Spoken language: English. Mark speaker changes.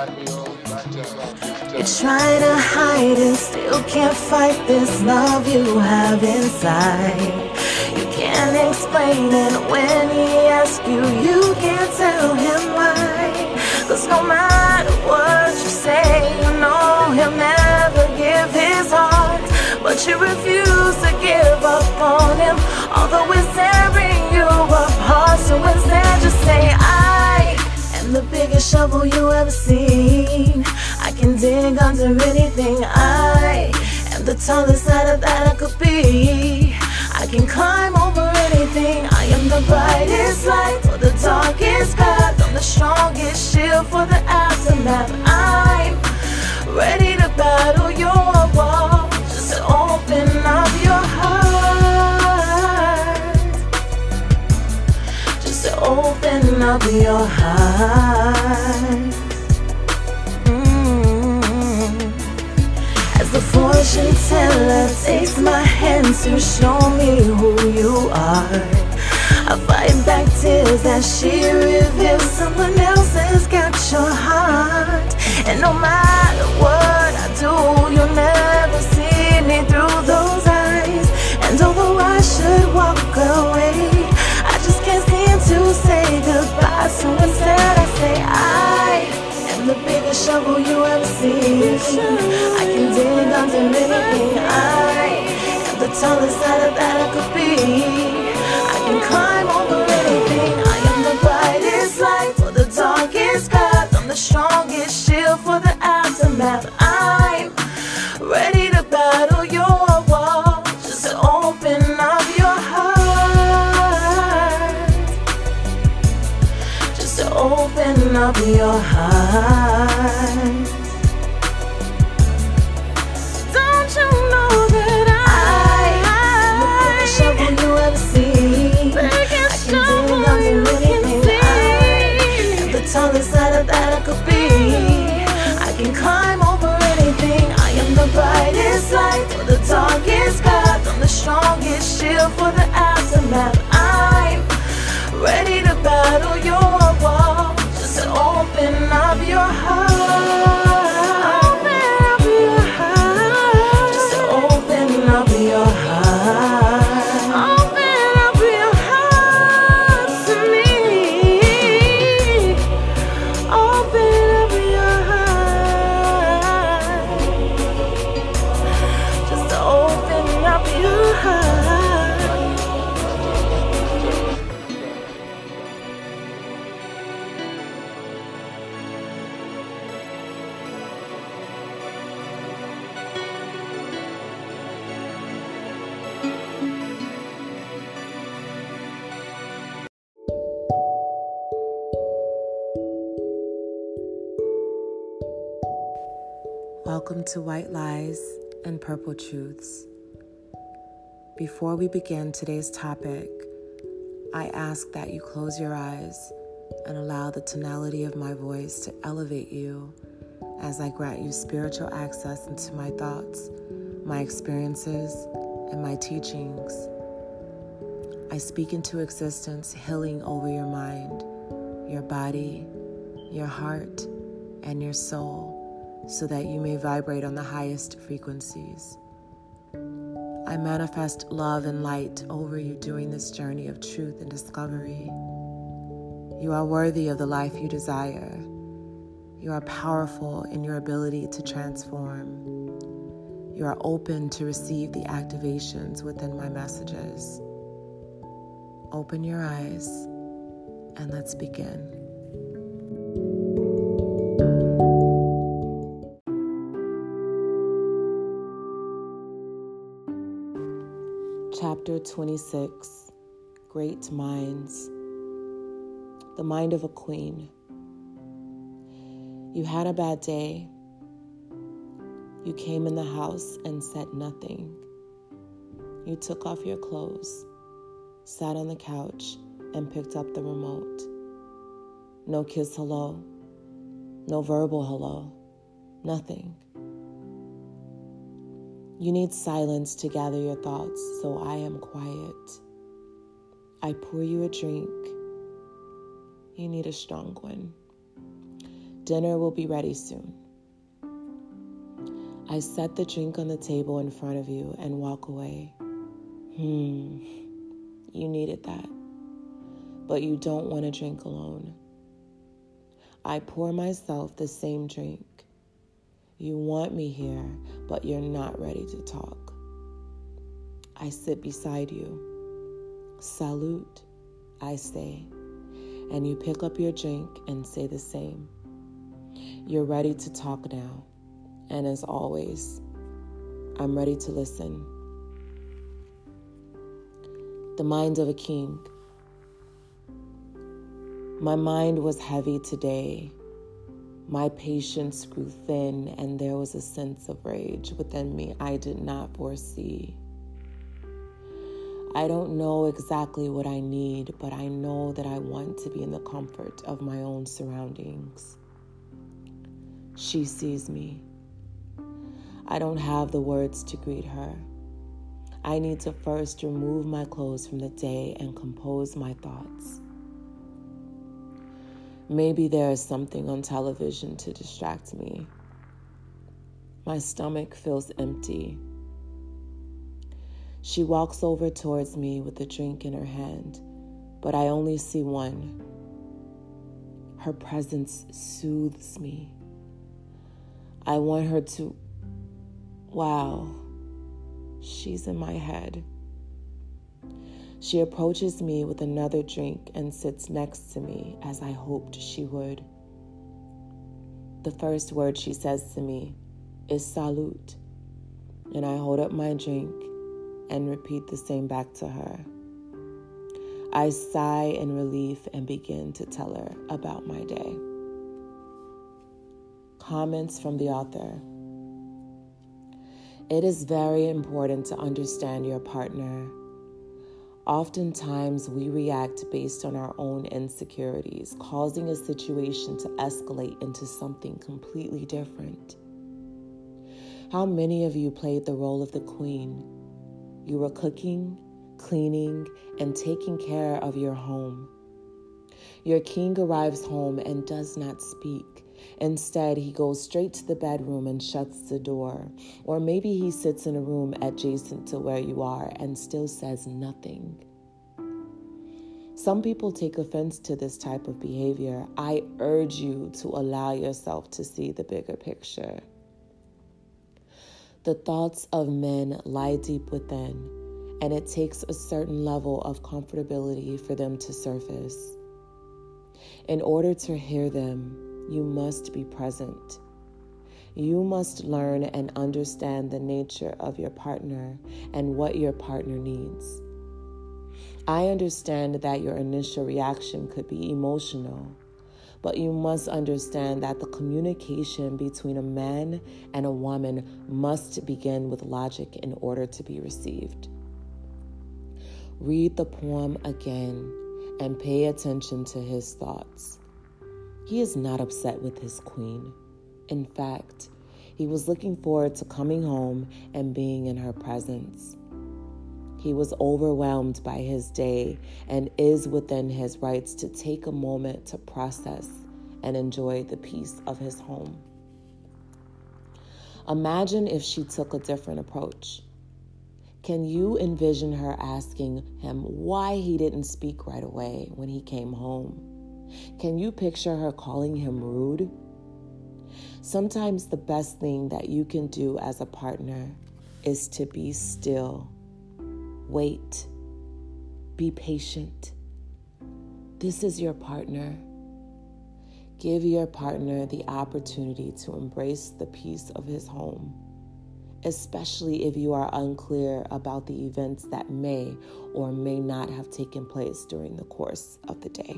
Speaker 1: You try to hide and still can't fight this love you have inside. You can't explain it when he asks you, you can't tell him why. Cause no matter what you say, you know he'll never give his heart. But you refuse to give up on him, although it's tearing you apart. So instead, shovel you ever seen. I can dig under anything. I am the tallest ladder that I could be. I can climb over anything. I am the brightest light for the darkest path. I'm the strongest shield for the aftermath. I'm ready to battle your wall. Open up your heart. Mm. As the fortune teller takes my hand to show me who you are. I fight back tears as she reveals someone else has got your heart. And no matter what I do, you'll never see me through those tallest ladder that I could be. I can climb over anything. I am the brightest light for the darkest path. I'm the strongest shield for the aftermath. I'm ready to battle your wall. Just open up your heart. Just open up your heart. Can climb over anything. I am the brightest light for the darkest path. I'm the strongest shield for the
Speaker 2: Welcome to White Lies and Purple Truths. Before we begin today's topic, I ask that you close your eyes and allow the tonality of my voice to elevate you as I grant you spiritual access into my thoughts, my experiences, and my teachings. I speak into existence healing over your mind, your body, your heart, and your soul so that you may vibrate on the highest frequencies. I manifest love and light over you during this journey of truth and discovery. You are worthy of the life you desire. You are powerful in your ability to transform. You are open to receive the activations within my messages. Open your eyes and let's begin. 26 Great Minds The Mind of a Queen. You had a bad day. You came in the house and said nothing. You took off your clothes, sat on the couch, and picked up the remote. No kiss hello, no verbal hello, nothing. You need silence to gather your thoughts, so I am quiet. I pour you a drink. You need a strong one.
Speaker 1: Dinner will be ready soon. I set the drink on the table in front of you and walk away. Hmm, you needed that. But you don't want to drink alone. I pour myself the same drink. You want me here, but you're not ready to talk. I sit beside you. Salute, I say, and you pick up your drink and say the same. You're ready to talk now, and as always, I'm ready to listen. The mind of a king. My mind was heavy today. My patience grew thin, and there was a sense of rage within me I did not foresee. I don't know exactly what I need, but I know that I want to be in the comfort of my own surroundings. She sees me. I don't have the words to greet her. I need to first remove my clothes from the day and compose my thoughts. Maybe there is something on television to distract me. My stomach feels empty she walks over towards me with a drink in her hand, but I only see one. Her presence soothes me. I want her to. Wow, she's in my head. She approaches me with another drink and sits next to me as I hoped she would. The first word she says to me is salute, and I hold up my drink and repeat the same back to her. I sigh in relief and begin to tell her about my day. Comments from the author It is very important to understand your partner. Oftentimes, we react based on our own insecurities, causing a situation to escalate into something completely different. How many of you played the role of the queen? You were cooking, cleaning, and taking care of your home. Your king arrives home and does not speak. Instead, he goes straight to the bedroom and shuts the door. Or maybe he sits in a room adjacent to where you are and still says nothing. Some people take offense to this type of behavior. I urge you to allow yourself to see the bigger picture. The thoughts of men lie deep within, and it takes a certain level of comfortability for them to surface. In order to hear them, you must be present. You must learn and understand the nature of your partner and what your partner needs. I understand that your initial reaction could be emotional but you must understand that the communication between a man and a woman must begin with logic in order to be received. Read the poem again and pay attention to his thoughts. He is not upset with his queen. In fact, he was looking forward to coming home and being in her presence. He was overwhelmed by his day and is within his rights to take a moment to process and enjoy the peace of his home. Imagine if she took a different approach. Can you envision her asking him why he didn't speak right away when he came home? Can you picture her calling him rude? Sometimes the best thing that you can do as a partner is to be still Wait. Be patient. This is your partner. Give your partner the opportunity to embrace the peace of his home, especially if you are unclear about the events that may or may not have taken place during the course of the day.